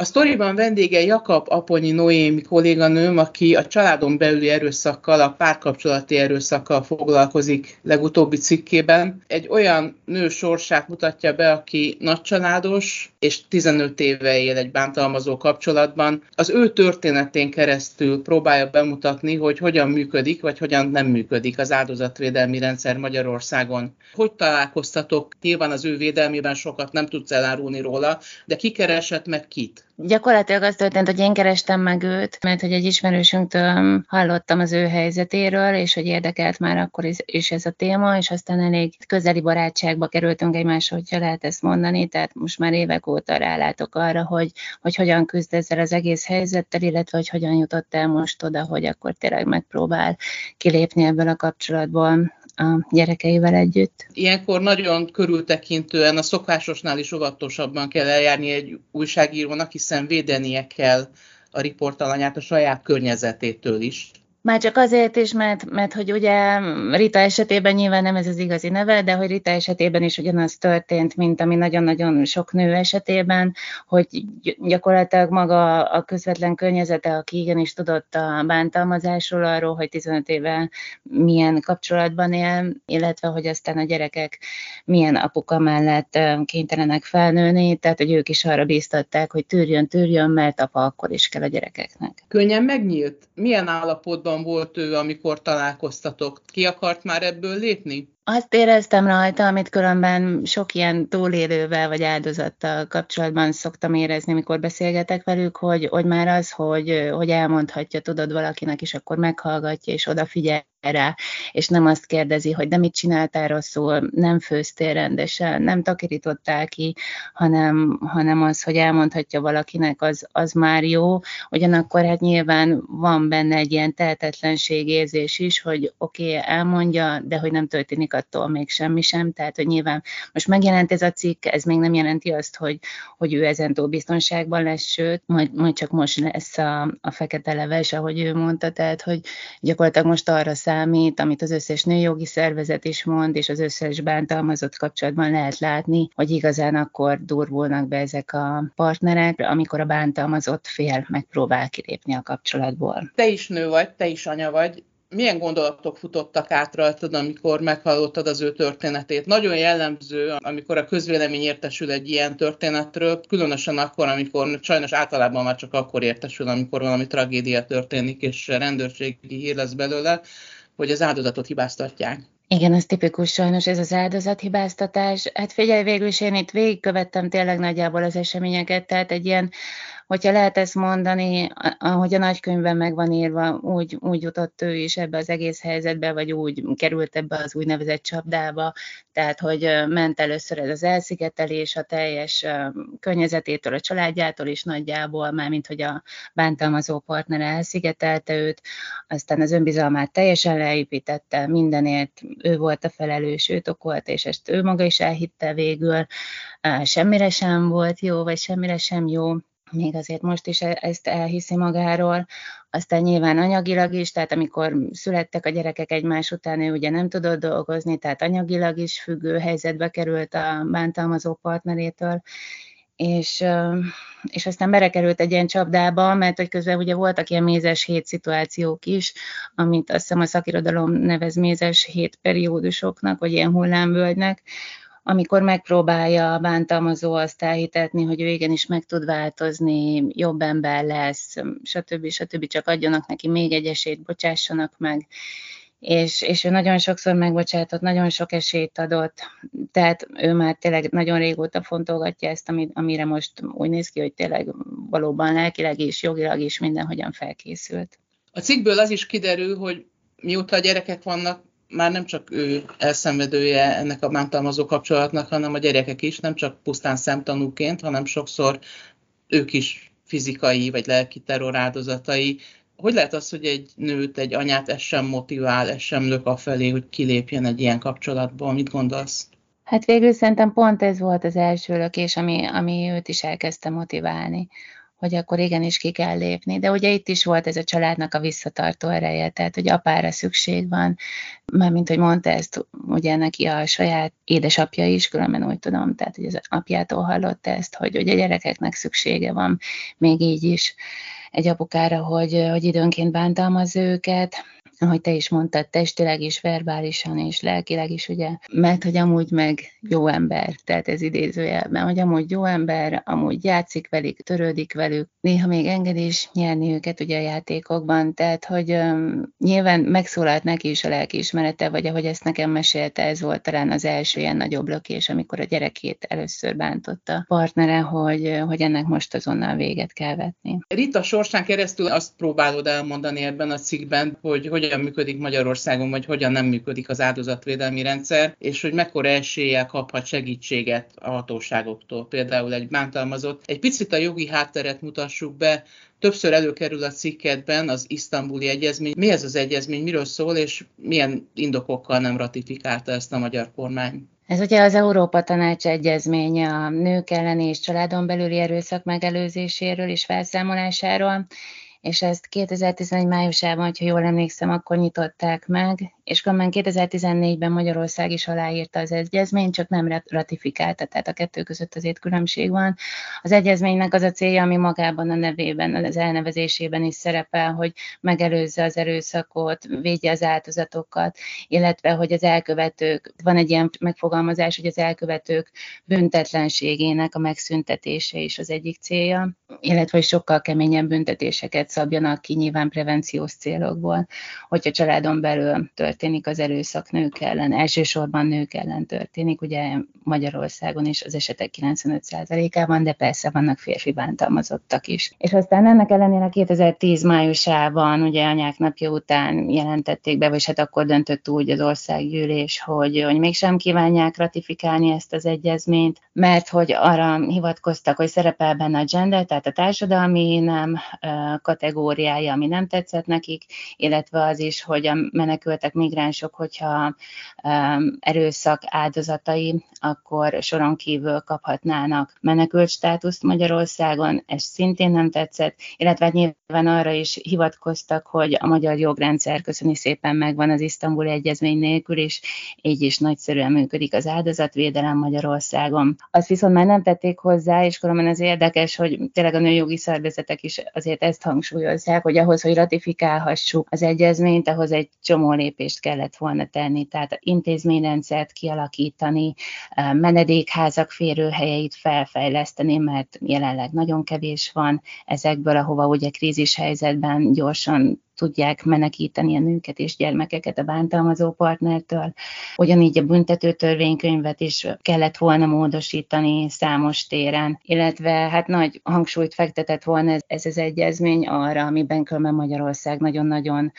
A sztoriban vendége Jakab Aponyi Noémi kolléganőm, aki a családon belüli erőszakkal, a párkapcsolati erőszakkal foglalkozik legutóbbi cikkében. Egy olyan nő sorsát mutatja be, aki nagycsaládos, és 15 éve él egy bántalmazó kapcsolatban. Az ő történetén keresztül próbálja bemutatni, hogy hogyan működik, vagy hogyan nem működik az áldozatvédelmi rendszer Magyarországon. Hogy találkoztatok? Nyilván az ő védelmében sokat nem tudsz elárulni róla, de ki keresett meg kit? Gyakorlatilag az történt, hogy én kerestem meg őt, mert hogy egy ismerősünktől hallottam az ő helyzetéről, és hogy érdekelt már akkor is ez a téma, és aztán elég közeli barátságba kerültünk egymásra, hogyha lehet ezt mondani, tehát most már évek óta rálátok arra, hogy, hogy hogyan küzd ezzel az egész helyzettel, illetve hogy hogyan jutott el most oda, hogy akkor tényleg megpróbál kilépni ebből a kapcsolatból a gyerekeivel együtt. Ilyenkor nagyon körültekintően a szokásosnál is óvatosabban kell eljárni egy újságírónak, hiszen védenie kell a riportalanyát a saját környezetétől is. Már csak azért is, mert, mert hogy ugye Rita esetében nyilván nem ez az igazi neve, de hogy Rita esetében is ugyanaz történt, mint ami nagyon-nagyon sok nő esetében, hogy gyakorlatilag maga a közvetlen környezete, aki igenis tudott a bántalmazásról, arról, hogy 15 éve milyen kapcsolatban él, illetve hogy aztán a gyerekek milyen apuka mellett kénytelenek felnőni, tehát hogy ők is arra bíztatták, hogy tűrjön, tűrjön, mert apa akkor is kell a gyerekeknek. Könnyen megnyílt? Milyen állapotban állapotban volt ő, amikor találkoztatok? Ki akart már ebből lépni? Azt éreztem rajta, amit különben sok ilyen túlélővel vagy áldozattal kapcsolatban szoktam érezni, amikor beszélgetek velük, hogy, hogy már az, hogy, hogy elmondhatja, tudod valakinek, és akkor meghallgatja, és odafigyel rá, és nem azt kérdezi, hogy de mit csináltál rosszul, nem főztél rendesen, nem takirítottál ki, hanem, hanem az, hogy elmondhatja valakinek, az, az már jó. Ugyanakkor hát nyilván van benne egy ilyen tehetetlenség érzés is, hogy oké, okay, elmondja, de hogy nem történik attól még semmi sem, tehát hogy nyilván most megjelent ez a cikk, ez még nem jelenti azt, hogy, hogy ő ezentúl biztonságban lesz, sőt, majd, majd csak most lesz a, a fekete leves, ahogy ő mondta, tehát hogy gyakorlatilag most arra számít, amit az összes nőjogi szervezet is mond, és az összes bántalmazott kapcsolatban lehet látni, hogy igazán akkor durvulnak be ezek a partnerek, amikor a bántalmazott fél megpróbál kilépni a kapcsolatból. Te is nő vagy, te is anya vagy, milyen gondolatok futottak át rajtad, amikor meghallottad az ő történetét? Nagyon jellemző, amikor a közvélemény értesül egy ilyen történetről, különösen akkor, amikor sajnos általában már csak akkor értesül, amikor valami tragédia történik, és rendőrségi hír lesz belőle, hogy az áldozatot hibáztatják. Igen, ez tipikus sajnos, ez az áldozathibáztatás. Hát figyelj, végül is én itt végigkövettem tényleg nagyjából az eseményeket, tehát egy ilyen hogyha lehet ezt mondani, ahogy a nagykönyvben meg van írva, úgy, úgy jutott ő is ebbe az egész helyzetbe, vagy úgy került ebbe az úgynevezett csapdába, tehát hogy ment először ez az elszigetelés a teljes környezetétől, a családjától is nagyjából, már mint hogy a bántalmazó partner elszigetelte őt, aztán az önbizalmát teljesen leépítette, mindenért ő volt a felelős, őt okolt, és ezt ő maga is elhitte végül, semmire sem volt jó, vagy semmire sem jó, még azért most is e-, ezt elhiszi magáról, aztán nyilván anyagilag is, tehát amikor születtek a gyerekek egymás után, ő ugye nem tudott dolgozni, tehát anyagilag is függő helyzetbe került a bántalmazó partnerétől, és, és aztán berekerült egy ilyen csapdába, mert hogy közben ugye voltak ilyen mézes hét szituációk is, amit azt hiszem a szakirodalom nevez mézes hét periódusoknak, vagy ilyen hullámvölgynek, amikor megpróbálja a bántalmazó azt elhitetni, hogy ő igenis meg tud változni, jobb ember lesz, stb. stb. csak adjanak neki még egy esélyt, bocsássanak meg. És, és ő nagyon sokszor megbocsátott, nagyon sok esélyt adott, tehát ő már tényleg nagyon régóta fontolgatja ezt, amire most úgy néz ki, hogy tényleg valóban lelkileg is, jogilag is mindenhogyan felkészült. A cikkből az is kiderül, hogy mióta a gyerekek vannak, már nem csak ő elszenvedője ennek a bántalmazó kapcsolatnak, hanem a gyerekek is, nem csak pusztán szemtanúként, hanem sokszor ők is fizikai vagy lelki terror áldozatai. hogy lehet az, hogy egy nőt, egy anyát ez sem motivál, ez sem lök a felé, hogy kilépjen egy ilyen kapcsolatba? Mit gondolsz? Hát végül szerintem pont ez volt az első lökés, ami, ami őt is elkezdte motiválni, hogy akkor igenis ki kell lépni. De ugye itt is volt ez a családnak a visszatartó ereje, tehát hogy apára szükség van, mert mint hogy mondta ezt, ugye neki a saját édesapja is, különben úgy tudom, tehát hogy az apjától hallotta ezt, hogy ugye gyerekeknek szüksége van, még így is egy apukára, hogy, hogy időnként bántalmaz őket, ahogy te is mondtad, testileg is, verbálisan és lelkileg is, ugye, mert hogy amúgy meg jó ember, tehát ez idézőjelben, hogy amúgy jó ember, amúgy játszik velük, törődik velük, néha még engedi is nyerni őket ugye a játékokban, tehát hogy um, nyilván megszólalt neki is a lelkiismerete, vagy ahogy ezt nekem mesélte, ez volt talán az első ilyen nagyobb lökés, amikor a gyerekét először bántotta partnere, hogy, hogy ennek most azonnal véget kell vetni. Rita sorsán keresztül azt próbálod elmondani ebben a cikkben, hogy hogy hogyan működik Magyarországon, vagy hogyan nem működik az áldozatvédelmi rendszer, és hogy mekkora eséllyel kaphat segítséget a hatóságoktól. Például egy bántalmazott. Egy picit a jogi hátteret mutassuk be, Többször előkerül a cikketben az isztambuli egyezmény. Mi ez az egyezmény, miről szól, és milyen indokokkal nem ratifikálta ezt a magyar kormány? Ez ugye az Európa Tanács egyezménye a nők elleni és családon belüli erőszak megelőzéséről és felszámolásáról, és ezt 2011 májusában, ha jól emlékszem, akkor nyitották meg, és különben 2014-ben Magyarország is aláírta az egyezményt, csak nem ratifikálta, tehát a kettő között azért különbség van. Az egyezménynek az a célja, ami magában a nevében, az elnevezésében is szerepel, hogy megelőzze az erőszakot, védje az áldozatokat, illetve hogy az elkövetők, van egy ilyen megfogalmazás, hogy az elkövetők büntetlenségének a megszüntetése is az egyik célja, illetve hogy sokkal keményebb büntetéseket szabjanak ki nyilván prevenciós célokból, hogyha családon belül történik az erőszak nők ellen, elsősorban nők ellen történik, ugye Magyarországon is az esetek 95%-ában, de persze vannak férfi bántalmazottak is. És aztán ennek ellenére 2010 májusában, ugye anyák napja után jelentették be, vagy hát akkor döntött úgy az országgyűlés, hogy, hogy mégsem kívánják ratifikálni ezt az egyezményt, mert hogy arra hivatkoztak, hogy szerepel benne a gender, tehát a társadalmi nem kategóriája, ami nem tetszett nekik, illetve az is, hogy a menekültek, migránsok, hogyha erőszak áldozatai, akkor soron kívül kaphatnának menekült státuszt Magyarországon, ez szintén nem tetszett, illetve hát nyilván arra is hivatkoztak, hogy a magyar jogrendszer köszöni szépen megvan az isztambuli egyezmény nélkül, és így is nagyszerűen működik az áldozatvédelem Magyarországon. Azt viszont már nem tették hozzá, és különben az érdekes, hogy tényleg a nőjogi szervezetek is azért ezt hangsúlyozzák, hogy ahhoz, hogy ratifikálhassuk az egyezményt, ahhoz egy csomó lépést kellett volna tenni, tehát intézményrendszert kialakítani, menedékházak férőhelyeit felfejleszteni, mert jelenleg nagyon kevés van ezekből, ahova ugye krízis helyzetben gyorsan tudják menekíteni a nőket és gyermekeket a bántalmazó partnertől. Ugyanígy a büntető törvénykönyvet is kellett volna módosítani számos téren, illetve hát nagy hangsúlyt fektetett volna ez, ez az egyezmény arra, amiben különben Magyarország nagyon-nagyon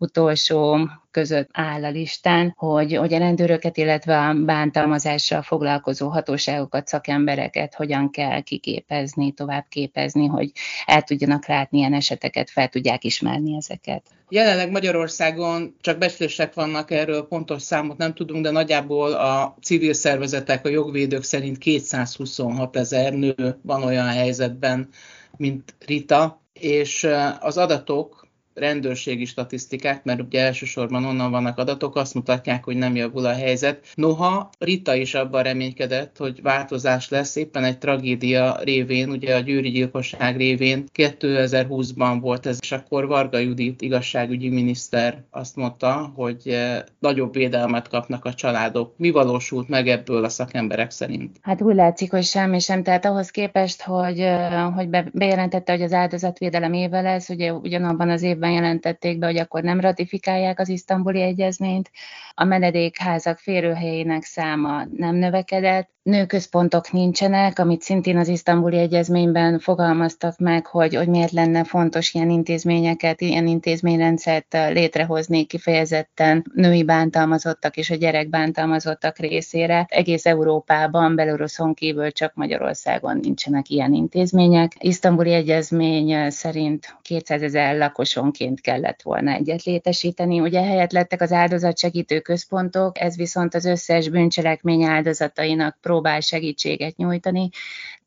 utolsó között áll a listán, hogy, hogy a rendőröket, illetve a bántalmazással foglalkozó hatóságokat, szakembereket hogyan kell kiképezni, tovább képezni, hogy el tudjanak látni ilyen eseteket, fel tudják ismerni ezeket. Jelenleg Magyarországon csak becslések vannak erről, pontos számot nem tudunk, de nagyjából a civil szervezetek, a jogvédők szerint 226 ezer nő van olyan helyzetben, mint Rita, és az adatok rendőrségi statisztikák, mert ugye elsősorban onnan vannak adatok, azt mutatják, hogy nem javul a helyzet. Noha Rita is abban reménykedett, hogy változás lesz, éppen egy tragédia révén, ugye a győri gyilkosság révén 2020-ban volt ez, és akkor Varga Judit igazságügyi miniszter azt mondta, hogy eh, nagyobb védelmet kapnak a családok. Mi valósult meg ebből a szakemberek szerint? Hát úgy látszik, hogy semmi sem. Tehát ahhoz képest, hogy, eh, hogy bejelentette, hogy az áldozatvédelem éve lesz, ugye ugyanabban az évben jelentették be, hogy akkor nem ratifikálják az isztambuli egyezményt, a menedékházak férőhelyének száma nem növekedett, nőközpontok nincsenek, amit szintén az isztambuli egyezményben fogalmaztak meg, hogy, hogy miért lenne fontos ilyen intézményeket, ilyen intézményrendszert létrehozni kifejezetten női bántalmazottak és a gyerek bántalmazottak részére. Egész Európában, Belorusszon kívül csak Magyarországon nincsenek ilyen intézmények. Isztambuli egyezmény szerint 200 ezer lakoson családonként kellett volna egyet létesíteni. Ugye helyett lettek az áldozatsegítő központok, ez viszont az összes bűncselekmény áldozatainak próbál segítséget nyújtani,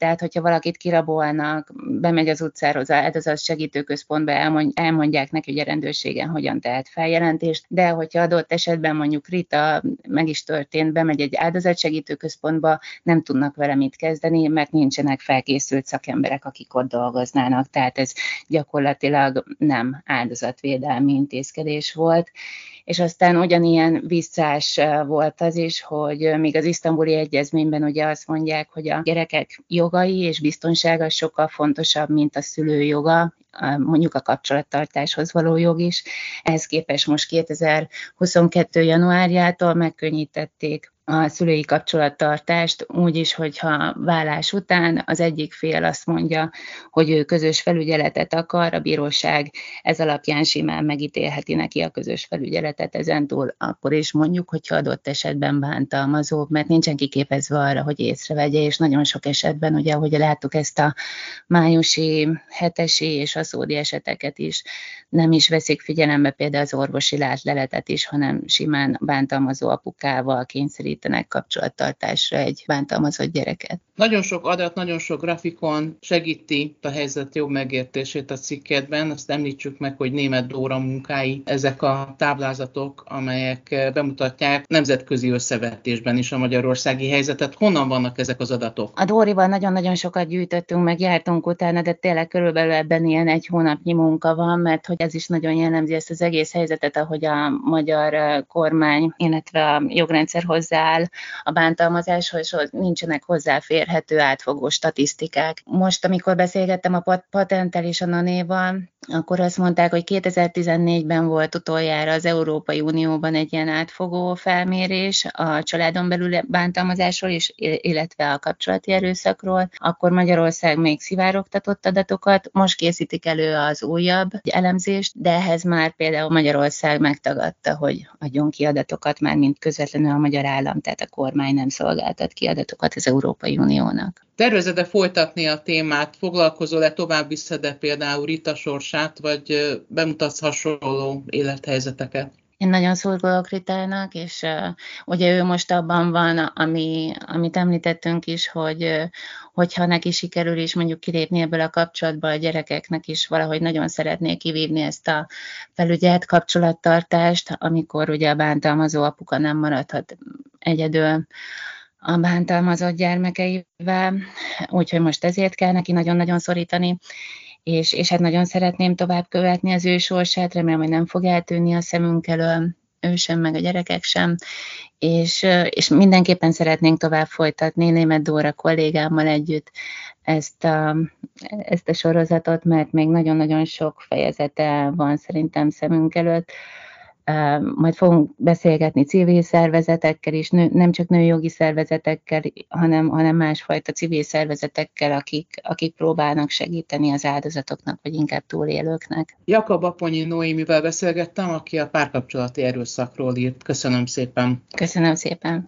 tehát, hogyha valakit kirabolnak, bemegy az utcára az áldozat segítőközpontba, elmondják neki, hogy a rendőrségen hogyan tehet feljelentést, de hogyha adott esetben mondjuk Rita meg is történt, bemegy egy áldozat segítőközpontba, nem tudnak vele mit kezdeni, mert nincsenek felkészült szakemberek, akik ott dolgoznának. Tehát ez gyakorlatilag nem áldozatvédelmi intézkedés volt és aztán ugyanilyen visszás volt az is, hogy még az isztambuli egyezményben ugye azt mondják, hogy a gyerekek jogai és biztonsága sokkal fontosabb, mint a szülő joga, mondjuk a kapcsolattartáshoz való jog is. Ehhez képest most 2022. januárjától megkönnyítették a szülői kapcsolattartást úgy is, hogyha vállás után az egyik fél azt mondja, hogy ő közös felügyeletet akar, a bíróság ez alapján simán megítélheti neki a közös felügyeletet ezentúl, akkor is mondjuk, hogyha adott esetben bántalmazó, mert nincsen kiképezve arra, hogy észrevegye, és nagyon sok esetben, ugye, ahogy láttuk ezt a májusi, hetesi és aszódi eseteket is, nem is veszik figyelembe például az orvosi látleletet is, hanem simán bántalmazó apukával kényszerít kényszerítenek kapcsolattartásra egy bántalmazott gyereket. Nagyon sok adat, nagyon sok grafikon segíti a helyzet jobb megértését a cikkedben. Azt említsük meg, hogy német Dóra munkái, ezek a táblázatok, amelyek bemutatják nemzetközi összevetésben is a magyarországi helyzetet. Honnan vannak ezek az adatok? A Dórival nagyon-nagyon sokat gyűjtöttünk, meg jártunk utána, de tényleg körülbelül ebben ilyen egy hónapnyi munka van, mert hogy ez is nagyon jellemzi ezt az egész helyzetet, ahogy a magyar kormány, illetve a jogrendszer hozzá áll a bántalmazáshoz, nincsenek hozzáférhető átfogó statisztikák. Most, amikor beszélgettem a patentel és a nanéval, akkor azt mondták, hogy 2014-ben volt utoljára az Európai Unióban egy ilyen átfogó felmérés a családon belül bántalmazásról, és, illetve a kapcsolati erőszakról. Akkor Magyarország még szivárogtatott adatokat, most készítik elő az újabb elemzést, de ehhez már például Magyarország megtagadta, hogy adjon ki adatokat, már mint közvetlenül a magyar állam, tehát a kormány nem szolgáltat ki adatokat az Európai Uniónak. Tervezed-e folytatni a témát? Foglalkozol-e tovább vissza, például Rita sorsát, vagy bemutatsz hasonló élethelyzeteket? Én nagyon szurkolok Ritának, és uh, ugye ő most abban van, ami, amit említettünk is, hogy uh, hogyha neki sikerül is mondjuk kilépni ebből a kapcsolatba, a gyerekeknek is valahogy nagyon szeretnék kivívni ezt a felügyelt kapcsolattartást, amikor ugye a bántalmazó apuka nem maradhat egyedül a bántalmazott gyermekeivel, úgyhogy most ezért kell neki nagyon-nagyon szorítani, és, és hát nagyon szeretném tovább követni az ő sorsát, remélem, hogy nem fog eltűnni a szemünk elől, ő sem, meg a gyerekek sem, és, és mindenképpen szeretnénk tovább folytatni német Dóra kollégámmal együtt ezt a, ezt a sorozatot, mert még nagyon-nagyon sok fejezete van szerintem szemünk előtt, majd fogunk beszélgetni civil szervezetekkel is, nem csak nőjogi szervezetekkel, hanem, hanem másfajta civil szervezetekkel, akik, akik próbálnak segíteni az áldozatoknak, vagy inkább túlélőknek. Jakab Aponyi Noémivel beszélgettem, aki a párkapcsolati erőszakról írt. Köszönöm szépen. Köszönöm szépen.